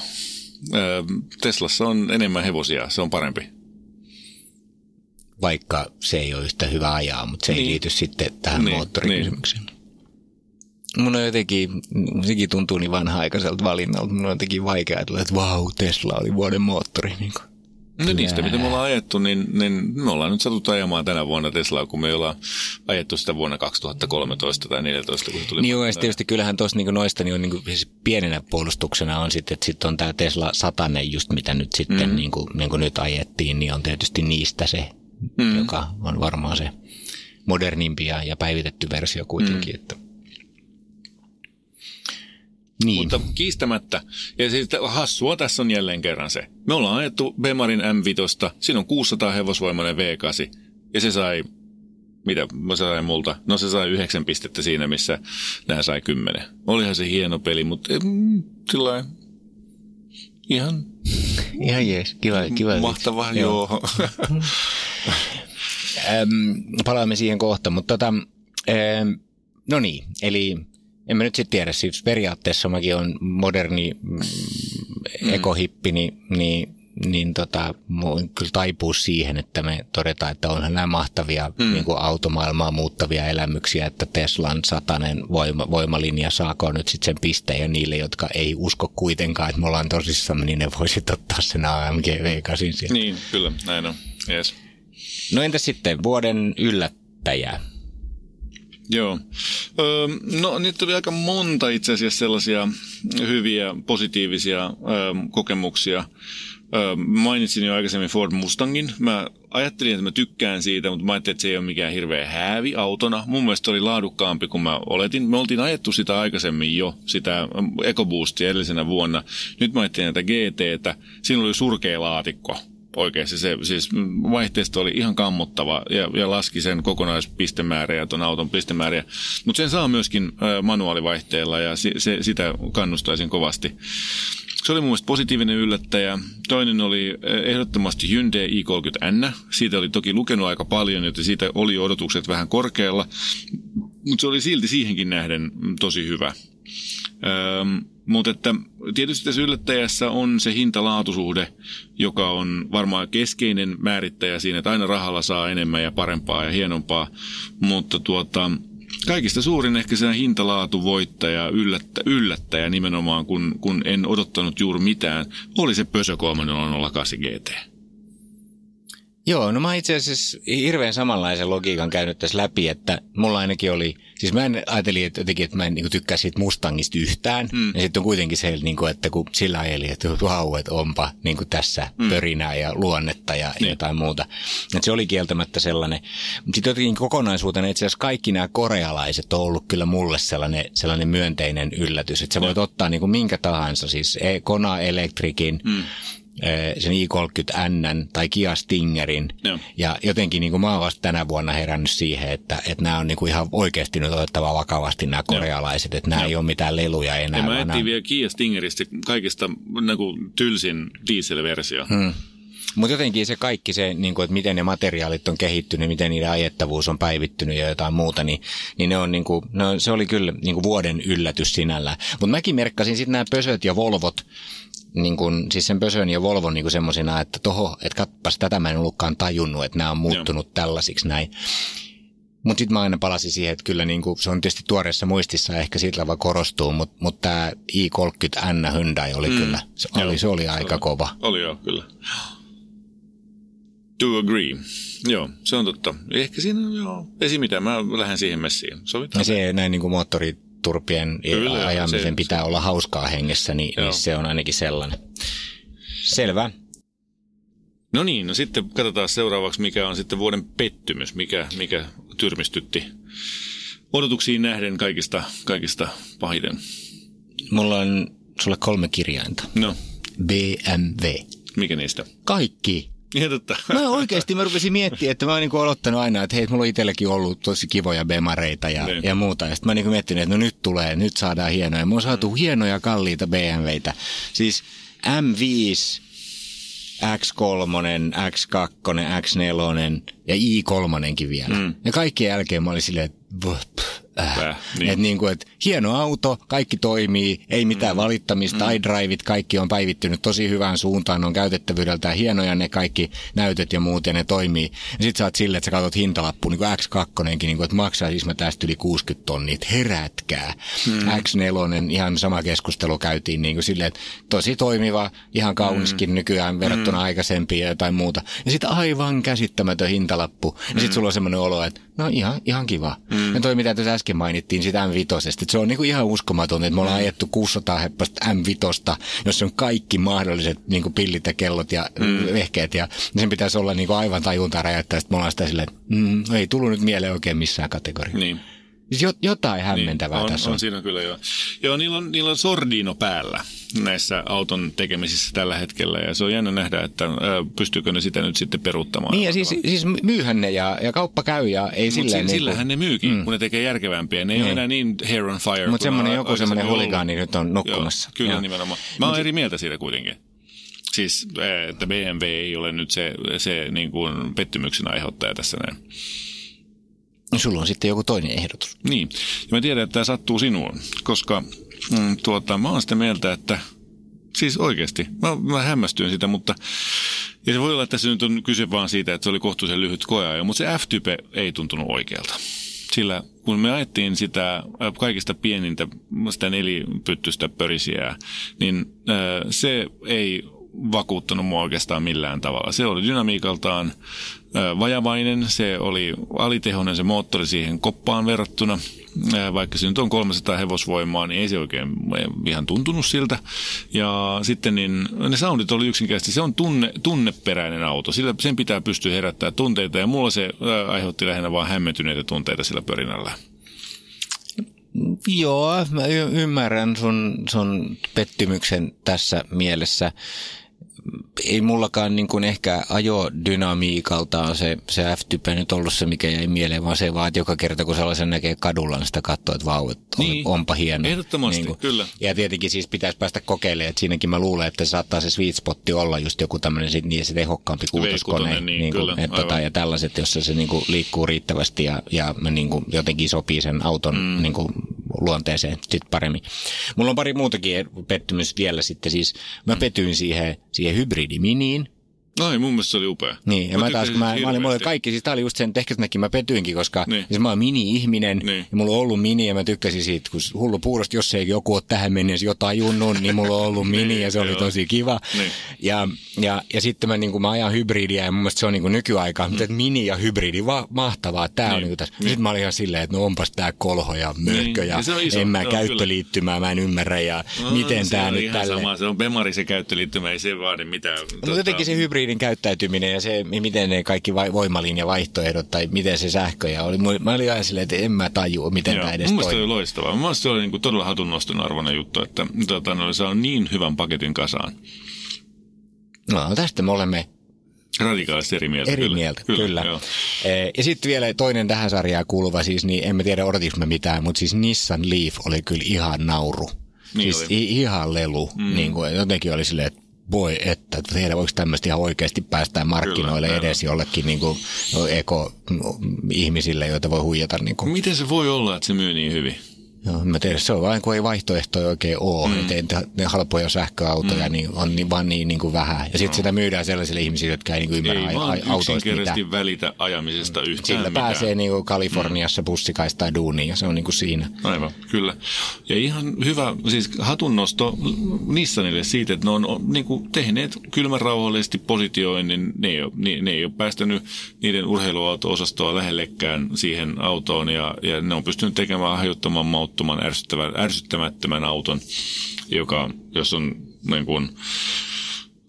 Teslassa on enemmän hevosia, se on parempi. Vaikka se ei ole yhtä hyvä ajaa, mutta se niin. ei liity sitten tähän niin, moottorikysymykseen. Niin. Mun on jotenkin, sekin tuntuu niin vanha-aikaiselta valinnalta, mun on jotenkin vaikea ajatella, että vau, Tesla oli vuoden moottori. Niin kuin. No niistä, mitä me ollaan ajettu, niin, niin me ollaan nyt satuttu ajamaan tänä vuonna Teslaa, kun me ollaan ajettu sitä vuonna 2013 tai 2014, kun tuli. Niin joo, ja tietysti kyllähän tuossa niin noista niin on niin kuin, siis pienenä puolustuksena on sitten, että sitten on tämä Tesla 100, just mitä nyt sitten mm. niin kuin, niin kuin nyt ajettiin, niin on tietysti niistä se, mm. joka on varmaan se modernimpi ja, ja päivitetty versio kuitenkin, mm. että niin. Mutta kiistämättä, ja siis hassua tässä on jälleen kerran se. Me ollaan ajettu Bemarin M5, siinä on 600 hevosvoimainen V8, ja se sai, mitä se sai multa? No se sai yhdeksän pistettä siinä, missä nämä sai kymmenen. Olihan se hieno peli, mutta mm, sillä ihan... Ihan jees, kiva, kiva. Mahtava, joo. joo. palaamme siihen kohta, mutta tota, no niin, eli en mä nyt sitten tiedä, siis periaatteessa mäkin on moderni mm, ekohippi, niin, niin, niin tota, voin kyllä taipua siihen, että me todetaan, että onhan nämä mahtavia mm. niin kuin automaailmaa muuttavia elämyksiä, että Teslan satanen voima, voimalinja saako nyt sitten sen pisteen ja niille, jotka ei usko kuitenkaan, että me ollaan tosissaan, niin ne voisit ottaa sen AMG V8 sieltä. Niin, kyllä, näin on. Yes. No entä sitten vuoden yllättäjä? Joo. Öö, no nyt tuli aika monta itse asiassa sellaisia hyviä, positiivisia öö, kokemuksia. Öö, mainitsin jo aikaisemmin Ford Mustangin. Mä ajattelin, että mä tykkään siitä, mutta mä ajattelin, että se ei ole mikään hirveä häävi autona. Mun mielestä oli laadukkaampi kuin mä oletin. Me oltiin ajettu sitä aikaisemmin jo, sitä EcoBoostia edellisenä vuonna. Nyt mä ajattelin näitä GTtä. Siinä oli surkea laatikko oikeasti. Se siis vaihteisto oli ihan kammottava ja, ja laski sen kokonaispistemäärä ja tuon auton pistemääriä. Mutta sen saa myöskin ä, manuaalivaihteella ja se, se, sitä kannustaisin kovasti. Se oli mun mielestä positiivinen yllättäjä. Toinen oli ehdottomasti Hyundai i30N. Siitä oli toki lukenut aika paljon, joten siitä oli odotukset vähän korkealla. Mutta se oli silti siihenkin nähden tosi hyvä. Öm, mutta että tietysti tässä yllättäjässä on se hinta-laatusuhde, joka on varmaan keskeinen määrittäjä siinä, että aina rahalla saa enemmän ja parempaa ja hienompaa. Mutta tuota, kaikista suurin ehkä se hintalaatu voittaja, yllättä, yllättäjä nimenomaan, kun, kun en odottanut juuri mitään, oli se Peugeot 3008 GT. Joo, no mä itse asiassa hirveän samanlaisen logiikan käynyt tässä läpi, että mulla ainakin oli, siis mä en ajattelin, että jotenkin, että mä en niin tykkää siitä Mustangista yhtään, mm. ja sitten on kuitenkin se, niin kuin, että kun sillä ajeli, että vau, että onpa niin kuin tässä mm. pörinää ja luonnetta ja niin. jotain muuta. Että se oli kieltämättä sellainen. Sitten jotenkin kokonaisuutena itse asiassa kaikki nämä korealaiset on ollut kyllä mulle sellainen, sellainen myönteinen yllätys, että sä voit ottaa niin kuin minkä tahansa, siis e- Kona Electricin, mm sen i30N tai Kia Stingerin. Joo. Ja jotenkin niin kuin mä oon vasta tänä vuonna herännyt siihen, että, että nämä on niin kuin ihan oikeasti nyt otettava vakavasti nämä korealaiset, että nämä Joo. ei ole mitään leluja enää. Ja mä etsin vielä Kia Stingeristä kaikista niin kuin tylsin dieselversio. Hmm. Mutta jotenkin se kaikki se, niin kuin, että miten ne materiaalit on kehittynyt, miten niiden ajettavuus on päivittynyt ja jotain muuta, niin, niin ne on niin kuin, no, se oli kyllä niin kuin vuoden yllätys sinällään. Mutta mäkin merkkasin sitten nämä Pösöt ja Volvot, niin kuin, siis sen Pösön ja Volvon niin semmoisina, että toho, että katpas tätä mä en ollutkaan tajunnut, että nämä on muuttunut Joo. tällaisiksi näin. Mutta sitten mä aina palasin siihen, että kyllä niin kuin, se on tietysti tuoreessa muistissa ehkä sillä tavalla korostuu, mutta mut tämä i30N Hyundai oli mm. kyllä, se oli, se oli aika oli. kova. Oli joo, kyllä. Do agree. Joo, se on totta. Ehkä siinä, joo, ei mitään, mä lähden siihen messiin. Sovitaan. Ja se näin niin kuin moottori turpien Kyllä, ajamisen se, pitää se. olla hauskaa hengessä, niin, niin se on ainakin sellainen. Selvä. No niin, no sitten katsotaan seuraavaksi, mikä on sitten vuoden pettymys, mikä, mikä tyrmistytti odotuksiin nähden kaikista, kaikista pahiten. Mulla on sulle kolme kirjainta. No. BMW. Mikä niistä? Kaikki. Ihan totta. Mä oikeasti mä rupesin miettimään, että mä oon niin odottanut aina, että hei, mulla on itselläkin ollut tosi kivoja bemareita ja, niin. ja muuta. Ja sitten mä niin miettinyt, että no nyt tulee, nyt saadaan hienoja. Mä oon saatu mm. hienoja kalliita BMWitä. Siis M5, X3, X2, X4 ja i3 vielä. Mm. Ja kaikkien jälkeen mä olin silleen, että Äh. Niin. Et niin kuin, et hieno auto, kaikki toimii, ei mitään mm. valittamista, mm. iDriveit, kaikki on päivittynyt tosi hyvään suuntaan, on käytettävyydeltään hienoja ne kaikki näytöt ja muut ja ne toimii. Ja sit sä oot silleen, että sä katsot hintalappu, niin kuin X2, niin kuin, että maksaa siis mä tästä yli 60 tonnia, että herätkää. Mm. X4, ihan sama keskustelu käytiin niin kuin silleen, että tosi toimiva, ihan kauniskin mm. nykyään verrattuna mm. aikaisempiin ja jotain muuta. Ja sitten aivan käsittämätön hintalappu. Ja mm. sit sulla on semmoinen olo, että no ihan, ihan kiva. Mm. Ja toi mitä tuossa äsken mainittiin sitä M5, se on niinku ihan uskomaton, että me ollaan mm. ajettu 600 heppasta M5, jossa on kaikki mahdolliset niinku pillit ja kellot ja mm. vehkeet ja sen pitäisi olla niinku aivan tajuntaa räjäyttää, sitten me ollaan sitä silleen, että mm, ei tullut nyt mieleen oikein missään kategoriassa. Niin. Siis jotain hämmentävää niin, on, tässä on. on siinä kyllä joo. Joo, niillä on, niillä on sordino päällä näissä auton tekemisissä tällä hetkellä ja se on jännä nähdä, että ää, pystyykö ne sitä nyt sitten peruuttamaan. Niin ja siis, siis myyhän ne ja, ja kauppa käy ja ei Mut silleen... Mut sillähän niin kuin... ne myykin, mm. kun ne tekee järkevämpiä. Ne ei niin. ole enää niin hair on fire. Mutta semmoinen joku semmoinen huligaani nyt on nukkumassa. Joo, kyllä joo. nimenomaan. Mä oon eri mieltä siitä kuitenkin. Siis, että BMW ei ole nyt se, se niin kuin pettymyksen aiheuttaja tässä näin. Sulla on sitten joku toinen ehdotus. Niin, ja mä tiedän, että tämä sattuu sinuun, koska mm, tuota, mä oon sitä mieltä, että siis oikeasti, mä, mä hämmästyin sitä, mutta ja se voi olla, että tässä nyt on kyse vaan siitä, että se oli kohtuullisen lyhyt koeajo, mutta se F-type ei tuntunut oikealta. Sillä kun me ajettiin sitä äh, kaikista pienintä, sitä nelipyttystä pörisiä, niin äh, se ei vakuuttanut mua oikeastaan millään tavalla. Se oli dynamiikaltaan vajavainen, se oli alitehonen se moottori siihen koppaan verrattuna. Vaikka se nyt on 300 hevosvoimaa, niin ei se oikein ihan tuntunut siltä. Ja sitten niin, ne soundit oli yksinkertaisesti, se on tunne, tunneperäinen auto. Sillä sen pitää pystyä herättämään tunteita ja mulla se aiheutti lähinnä vain hämmentyneitä tunteita sillä pörinällä. Joo, mä y- ymmärrän sun, sun pettymyksen tässä mielessä ei mullakaan niin kuin ehkä ajodynamiikaltaan se, se F-type nyt ollut se, mikä jäi mieleen, vaan se vaan, että joka kerta kun sellaisen näkee kadulla, niin sitä katsoo, että vau, että niin. onpa hieno. Ehdottomasti, niin kuin. kyllä. Ja tietenkin siis pitäisi päästä kokeilemaan, että siinäkin mä luulen, että se saattaa se sweet spotti olla just joku tämmöinen sit, niin se tehokkaampi kuutoskone. Niin, niin kuin, kyllä, että, tota, ja tällaiset, jossa se niin kuin liikkuu riittävästi ja, ja niin kuin jotenkin sopii sen auton mm. niin kuin luonteeseen sit paremmin. Mulla on pari muutakin pettymys vielä sitten. Siis mä mm. petyin siihen, siihen hybridiminiin, Ai, mun mielestä se oli upea. Niin, ja mä, mä taas, kun mä, mä olin, mulle kaikki, siis tää oli just sen, ehkä senkin mä petyinkin, koska niin. siis mä oon mini-ihminen, niin. ja mulla on ollut mini, ja mä tykkäsin siitä, kun hullu puurosti, jos ei joku ole tähän mennessä jotain junnun, niin mulla on ollut mini, niin, ja se oli joo. tosi kiva. Niin. Ja, ja, ja sitten mä, niin kuin, mä ajan hybridiä, ja mun mielestä se on niin kuin nykyaika, mm. mutta mini ja hybridi, va, mahtavaa, tää niin. on niin kuin tässä. Niin. Sitten mä olin ihan silleen, että no onpas tää kolho ja möhkö, niin. ja, ja iso, en mä käyttöliittymää, mä en ymmärrä, ja no, miten tää nyt tälle. Sama. Se on Bemari se käyttöliittymä, ei se vaadi mitään. Mutta jotenkin se hybridin käyttäytyminen ja se, miten ne kaikki voimalinjavaihtoehdot tai miten se sähkö ja oli. Mä olin aina silleen, että en mä tajua, miten Joo, tämä edes toimii. oli loistavaa. Mun mielestä se oli niin kuin todella hatunnoston arvoinen juttu, että tota, ne oli saanut niin hyvän paketin kasaan. No tästä me olemme Radikaalisti eri mieltä. Eri kyllä. mieltä, kyllä. kyllä. E, ja sitten vielä toinen tähän sarjaan kuuluva, siis niin en mä tiedä odotinko mä mitään, mutta siis Nissan Leaf oli kyllä ihan nauru. Niin siis oli. ihan lelu. Mm. Niin kuin, jotenkin oli silleen, että voi että, tehdä voiko tämmöistä ihan oikeasti päästään markkinoille Kyllä, edes jollekin niin kuin, no, eko-ihmisille, joita voi huijata. Niin kuin. Miten se voi olla, että se myy niin hyvin? Joo, mä tiedän, se on vain kun ei vaihtoehtoja oikein ole. Mm. Että ne halpoja sähköautoja mm. niin on niin, vaan niin, niin kuin vähän. Ja sitten no. sitä myydään sellaisille ihmisille, jotka ei niin kuin ymmärrä ei a- autoista mitään. välitä ajamisesta yhtään Sillä mitään. pääsee niin kuin Kaliforniassa mm. bussikaista duuniin ja se on niin kuin siinä. Aivan, kyllä. Ja ihan hyvä, siis hatunnosto Nissanille siitä, että ne on niin kuin tehneet kylmän rauhallisesti positioinnin. Ne ei ole, ne, ne ei ole päästänyt niiden urheiluauto-osastoa lähellekään siihen autoon ja, ja ne on pystynyt tekemään hajuttoman mauttoman ärsyttämättömän auton, joka, jos on niin kuin,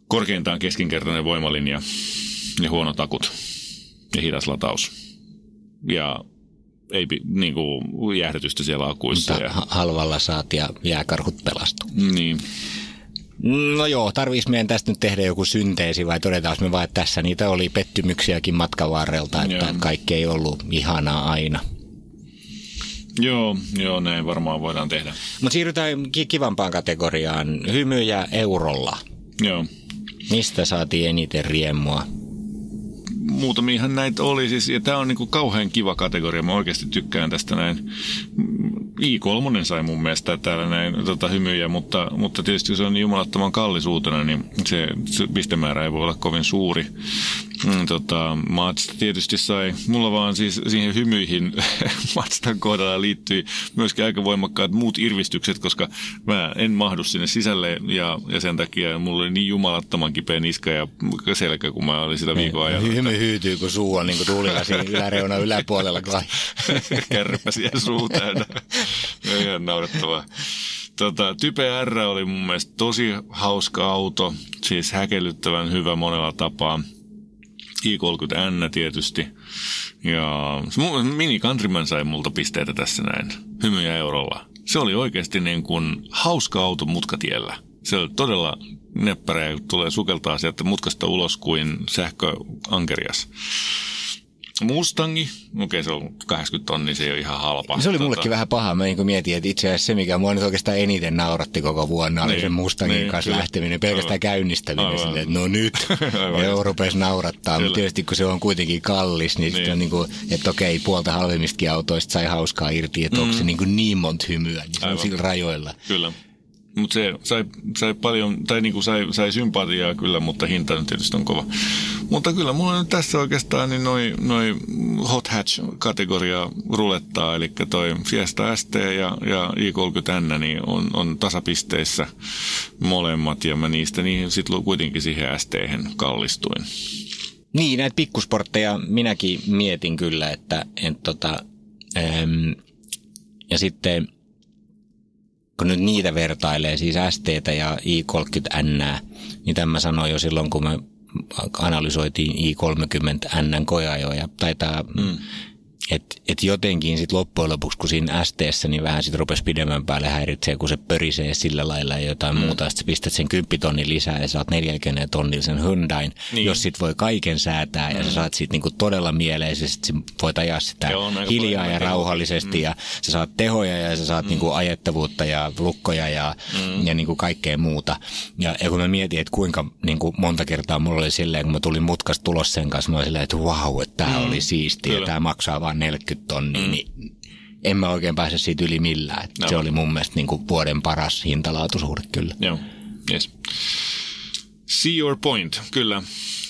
korkeintaan keskinkertainen voimalinja ja huonot akut ja hidas lataus. Ja ei niin kuin jäähdytystä siellä akuissa. Mutta ja... halvalla saat ja jääkarhut pelastu. Niin. No joo, tarvitsisi meidän tästä nyt tehdä joku synteesi vai todetaan me vaan, että tässä niitä oli pettymyksiäkin matkan varrelta, että joo. kaikki ei ollut ihanaa aina. Joo, joo, näin varmaan voidaan tehdä. Mutta siirrytään kivampaan kategoriaan, hymyjä eurolla. Joo. Mistä saatiin eniten riemua? Muutamiahan näitä oli siis, ja tämä on niinku kauhean kiva kategoria, mä oikeasti tykkään tästä näin. I3 sai mun mielestä täällä näin tota, hymyjä, mutta, mutta tietysti se on niin jumalattoman kallisuutena, niin se, se pistemäärä ei voi olla kovin suuri. Mm, tota, Matsta tietysti sai, mulla vaan siis siihen hymyihin Matstan kohdalla liittyi myöskin aika voimakkaat muut irvistykset, koska mä en mahdu sinne sisälle ja, ja sen takia mulla oli niin jumalattoman kipeä niska ja selkä, kun mä olin sitä viikon ajan. Hymy hyytyy, kun suu on niin kuin tuulilasi yläreuna yläpuolella. Kärpäsi ja suu täynnä. Ihan naurettavaa. Tota, Type R oli mun mielestä tosi hauska auto, siis häkellyttävän hyvä monella tapaa. i30N tietysti. Ja Mini Countryman sai multa pisteitä tässä näin, hymyjä eurolla. Se oli oikeasti niin kuin hauska auto mutkatiellä. Se oli todella neppärä ja tulee sukeltaa sieltä mutkasta ulos kuin sähköankerias. Mustangi, okei okay, se on 80 tonni, se ei ole ihan halpa. Se oli tota... mullekin vähän paha. Mä niin mietin, että itse asiassa se, mikä mua nyt oikeastaan eniten nauratti koko vuonna, niin, oli se Mustangin niin, kanssa kyllä. lähteminen, pelkästään Aivan. käynnistäminen. Silleen, että no nyt, rupesi naurattaa. Mutta tietysti kun se on kuitenkin kallis, niin, niin. sitten on niin kuin, että okei, puolta halvemmistakin autoista sai hauskaa irti, että mm. onko se niin, kuin niin monta hymyä, niin se Aivan. on sillä rajoilla. Kyllä. Mutta se sai, sai paljon, tai niinku sai, sai sympatiaa kyllä, mutta hinta nyt tietysti on kova. Mutta kyllä mulla nyt tässä oikeastaan niin noi, noi hot hatch-kategoria rulettaa, eli toi Fiesta ST ja, ja i30N niin on, on tasapisteissä molemmat, ja mä niistä niin sitten kuitenkin siihen st kallistuin. Niin, näitä pikkusportteja minäkin mietin kyllä, että et, tota, ähm, ja sitten – kun nyt niitä vertailee, siis ST ja i30N, niin tämä sanoin jo silloin, kun me analysoitiin i30N koeajoja. Taitaa mm. Että et jotenkin sitten loppujen lopuksi, kun siinä STssä, niin vähän sitten rupesi pidemmän päälle häiritsee, kun se pörisee sillä lailla ja jotain mm. muuta. Sitten pistät sen 10 tonnin lisää ja saat 40 tonnin sen Hyundain, niin. jos sit voi kaiken säätää mm. ja sä mm. saat siitä niinku todella mieleisesti, voit ajaa sitä Joo, hiljaa ja rauhallisesti mm. ja sä saat tehoja ja sä saat mm. niinku ajettavuutta ja lukkoja ja, mm. ja niinku kaikkea muuta. Ja, ja kun mä mietin, että kuinka niinku monta kertaa mulla oli silleen, kun mä tulin mutkasta tulos sen kanssa, mä olin silleen, että vau, että tää mm. oli siistiä ja tää maksaa vaan 40 tonnia, mm. niin en mä oikein pääse siitä yli millään. No. Se oli mun mielestä niin kuin vuoden paras hintalaatuisuhde kyllä. Joo, yes. See your point, kyllä.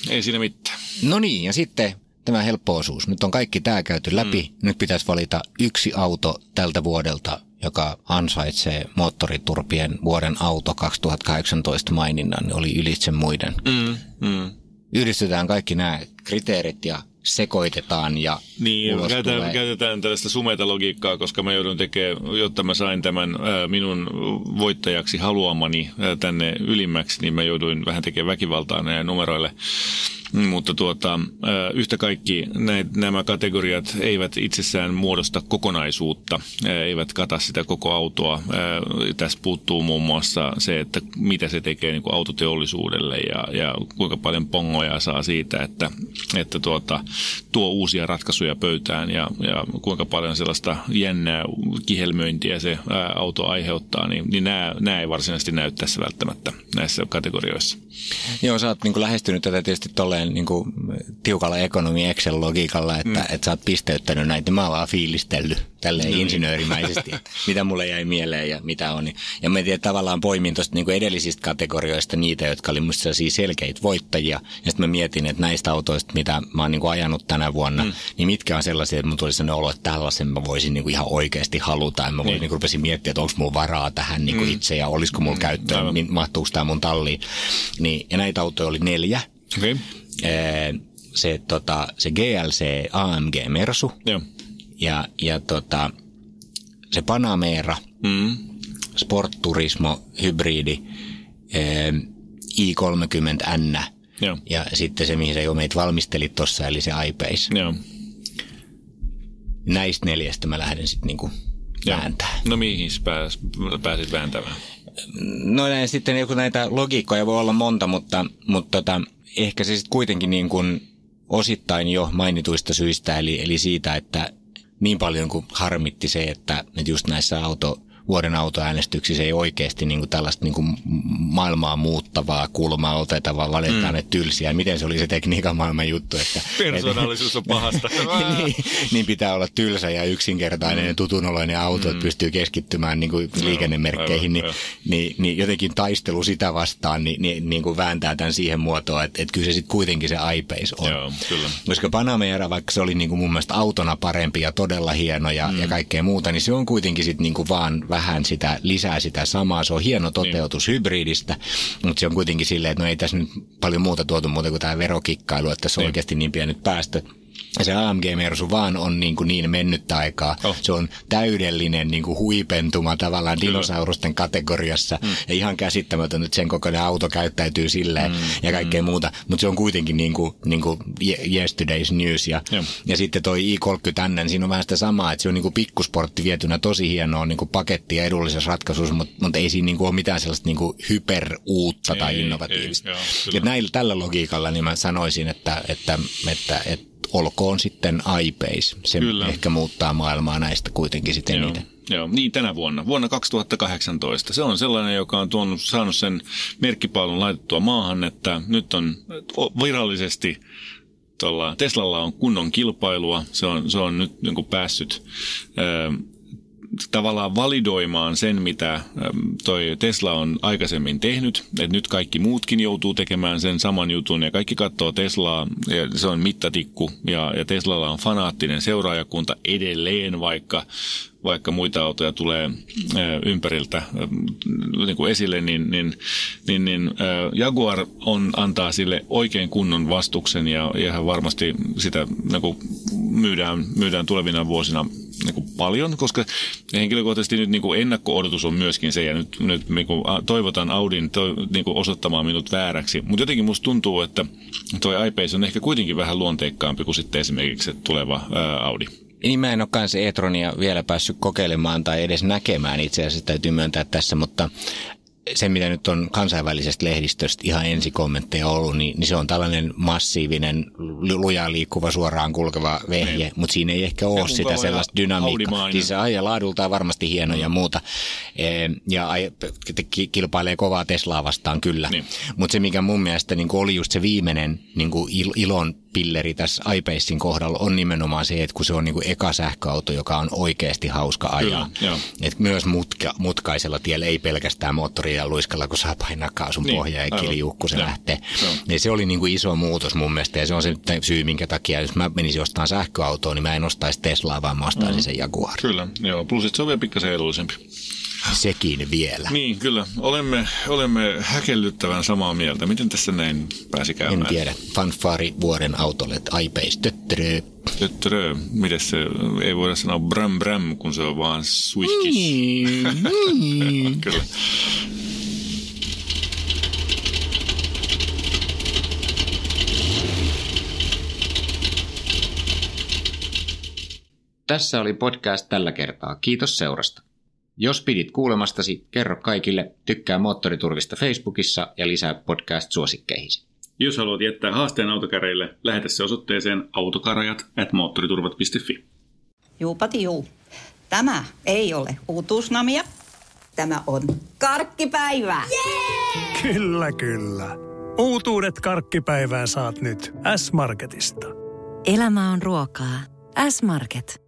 Ei siinä mitään. No niin, ja sitten tämä helppo osuus. Nyt on kaikki tämä käyty läpi. Mm. Nyt pitäisi valita yksi auto tältä vuodelta, joka ansaitsee moottoriturpien vuoden auto 2018 maininnan, niin oli ylitse muiden. Mm. Mm. Yhdistetään kaikki nämä kriteerit ja sekoitetaan ja Niin, käytetään, tulee... käytetään tällaista sumeita logiikkaa, koska mä joudun tekemään, jotta mä sain tämän ää, minun voittajaksi haluamani ää, tänne ylimmäksi, niin mä jouduin vähän tekemään väkivaltaa näille numeroille. Mutta tuota, yhtä kaikki nämä kategoriat eivät itsessään muodosta kokonaisuutta, eivät kata sitä koko autoa. Tässä puuttuu muun muassa se, että mitä se tekee niin kuin autoteollisuudelle ja, ja kuinka paljon pongoja saa siitä, että, että tuota, tuo uusia ratkaisuja pöytään ja, ja kuinka paljon sellaista jännää kihelmöintiä se auto aiheuttaa, niin, niin nämä, nämä ei varsinaisesti näy tässä välttämättä näissä kategorioissa. Joo, sä oot niin kuin lähestynyt tätä tietysti tolleen niin kuin tiukalla ekonomi Excel-logiikalla, että, mm. että sä oot pisteyttänyt näitä, mä oon vaan fiilistellyt tälleen no niin. insinöörimäisesti, mitä mulle jäi mieleen ja mitä on. Ja mä tiedän, tavallaan poimin tuosta niin edellisistä kategorioista niitä, jotka oli musta selkeitä voittajia. Ja sitten mä mietin, että näistä autoista, mitä mä oon niin kuin ajanut tänä vuonna, mm. niin mitkä on sellaisia, että mun tuli sellainen olo, että tällaisen mä voisin niin kuin ihan oikeasti haluta. Ja mä voin, niin. niin rupesin miettiä, että onko mulla varaa tähän niin kuin mm. itse ja olisiko mulla mm. käyttöön, no. mahtuuko tämä mun talliin. Niin, ja näitä autoja oli neljä. Okay. Se, tota, se GLC AMG Mersu. Joo ja, ja tota, se Panamera, mm. Sport Turismo, hybridi, eh, i30N Joo. ja sitten se, mihin sä jo meitä valmistelit tuossa, eli se iPace. Joo. näistä neljästä mä lähden sitten niinku vääntää. No mihin pääs, pääsit vääntämään? No näin, sitten joku näitä logiikkoja voi olla monta, mutta, mutta tota, ehkä se sitten kuitenkin niin kuin osittain jo mainituista syistä, eli, eli siitä, että niin paljon kuin harmitti se, että, että just näissä auto, vuoden autoäänestyksissä ei oikeasti niin kuin tällaista niin kuin maailmaa muuttavaa kulmaa oteta, vaan valitaan mm. ne tylsiä. Miten se oli se tekniikan maailman juttu? Että, Persoonallisuus on pahasta. niin, niin, pitää olla tylsä ja yksinkertainen mm. ja tutunoloinen auto, mm. että pystyy keskittymään niin kuin liikennemerkkeihin. Aivan, niin, niin, niin, jotenkin taistelu sitä vastaan niin, niin, niin kuin vääntää tämän siihen muotoon, että, että kyllä se sitten kuitenkin se iPace on. Joo, kyllä. Koska Panamera, vaikka se oli niin kuin mun mielestä autona parempi ja todella hieno ja, mm. ja kaikkea muuta, niin se on kuitenkin sitten niin kuin vaan vähän sitä, lisää sitä samaa. Se on hieno toteutus niin. hybridistä, mutta se on kuitenkin silleen, että no ei tässä nyt paljon muuta tuotu muuta kuin tämä verokikkailu, että se on niin. oikeasti niin pienet päästöt. Ja se AMG Mersu vaan on niin, kuin niin mennyttä aikaa. Oh. Se on täydellinen niin kuin huipentuma tavallaan Kyllä. dinosaurusten kategoriassa. Mm. Ja ihan käsittämätön, että sen kokoinen auto käyttäytyy silleen mm. ja kaikkea mm. muuta. Mutta se on kuitenkin niin kuin, niin kuin yesterday's news. Ja, ja. ja sitten toi i30 tänne, siinä on vähän sitä samaa, että se on niin kuin pikkusportti vietynä tosi hienoa niin kuin paketti ja edullisessa ratkaisussa, mutta, mutta ei siinä niin kuin ole mitään sellaista niin kuin hyperuutta tai ei, innovatiivista. Ei, joo, ja näillä, tällä logiikalla niin mä sanoisin, että, että, että, että olkoon sitten iPace. Se Kyllä. ehkä muuttaa maailmaa näistä kuitenkin sitten Joo. eniten. Joo, niin tänä vuonna, vuonna 2018. Se on sellainen, joka on tuonut, saanut sen merkkipaalun laitettua maahan, että nyt on virallisesti tuolla Teslalla on kunnon kilpailua. Se on, se on nyt niin kuin päässyt tavallaan validoimaan sen, mitä toi Tesla on aikaisemmin tehnyt. Että nyt kaikki muutkin joutuu tekemään sen saman jutun ja kaikki katsoo Teslaa ja se on mittatikku ja, ja Teslalla on fanaattinen seuraajakunta edelleen, vaikka vaikka muita autoja tulee ympäriltä niin kuin esille, niin, niin, niin, niin Jaguar on, antaa sille oikein kunnon vastuksen ja ihan varmasti sitä niin kuin myydään, myydään tulevina vuosina niin kuin paljon, koska henkilökohtaisesti nyt niin kuin ennakko-odotus on myöskin se, ja nyt, nyt niin kuin toivotan Audin to, niin kuin osoittamaan minut vääräksi. Mutta jotenkin musta tuntuu, että tuo iPace on ehkä kuitenkin vähän luonteikkaampi kuin sitten esimerkiksi tuleva ää, Audi. Niin mä en ole kanssa e-tronia vielä päässyt kokeilemaan tai edes näkemään itse asiassa täytyy myöntää tässä, mutta se, mitä nyt on kansainvälisestä lehdistöstä ihan ensikommentteja ollut, niin, niin se on tällainen massiivinen, lujaa liikkuva, suoraan kulkeva vehje, niin. mutta siinä ei ehkä ole sitä sellaista dynamiikkaa. Siis se ajaa laadultaan varmasti hieno mm. ja muuta, e, ja kilpailee kovaa Teslaa vastaan kyllä. Niin. Mutta se, mikä mun mielestä niin oli just se viimeinen niin ilon pilleri tässä iPacein kohdalla on nimenomaan se, että kun se on niin kuin eka sähköauto, joka on oikeasti hauska ajaa. Kyllä, Et myös mutka, mutkaisella tiellä ei pelkästään moottoria luiskalla, kun saa painaa kaasun niin, pohjaa ja kiljuu, kun se ja, lähtee. Niin se oli niin kuin iso muutos mun mielestä ja se on se syy, minkä takia jos mä menisin ostamaan sähköautoa, niin mä en ostaisi Teslaa, vaan mä ostaisin mm. sen Jaguar. Kyllä, joo. Plus se on vielä pikkasen edullisempi. Sekin vielä. Niin, kyllä. Olemme, olemme häkellyttävän samaa mieltä. Miten tässä näin pääsi käymään? En tiedä. Fanfari vuoden autolle, iPace, töttörö. Töttörö. Miten se, ei voida sanoa bram bram, kun se on vaan suihkis. Niin. kyllä. Tässä oli podcast tällä kertaa. Kiitos seurasta. Jos pidit kuulemastasi, kerro kaikille, tykkää Moottoriturvista Facebookissa ja lisää podcast-suosikkeihisi. Jos haluat jättää haasteen autokäreille, lähetä se osoitteeseen autokarajat at moottoriturvat.fi. Juupati juu. Tämä ei ole uutuusnamia. Tämä on karkkipäivää. Yeah! Kyllä, kyllä. Uutuudet karkkipäivään saat nyt S-Marketista. Elämä on ruokaa. S-Market.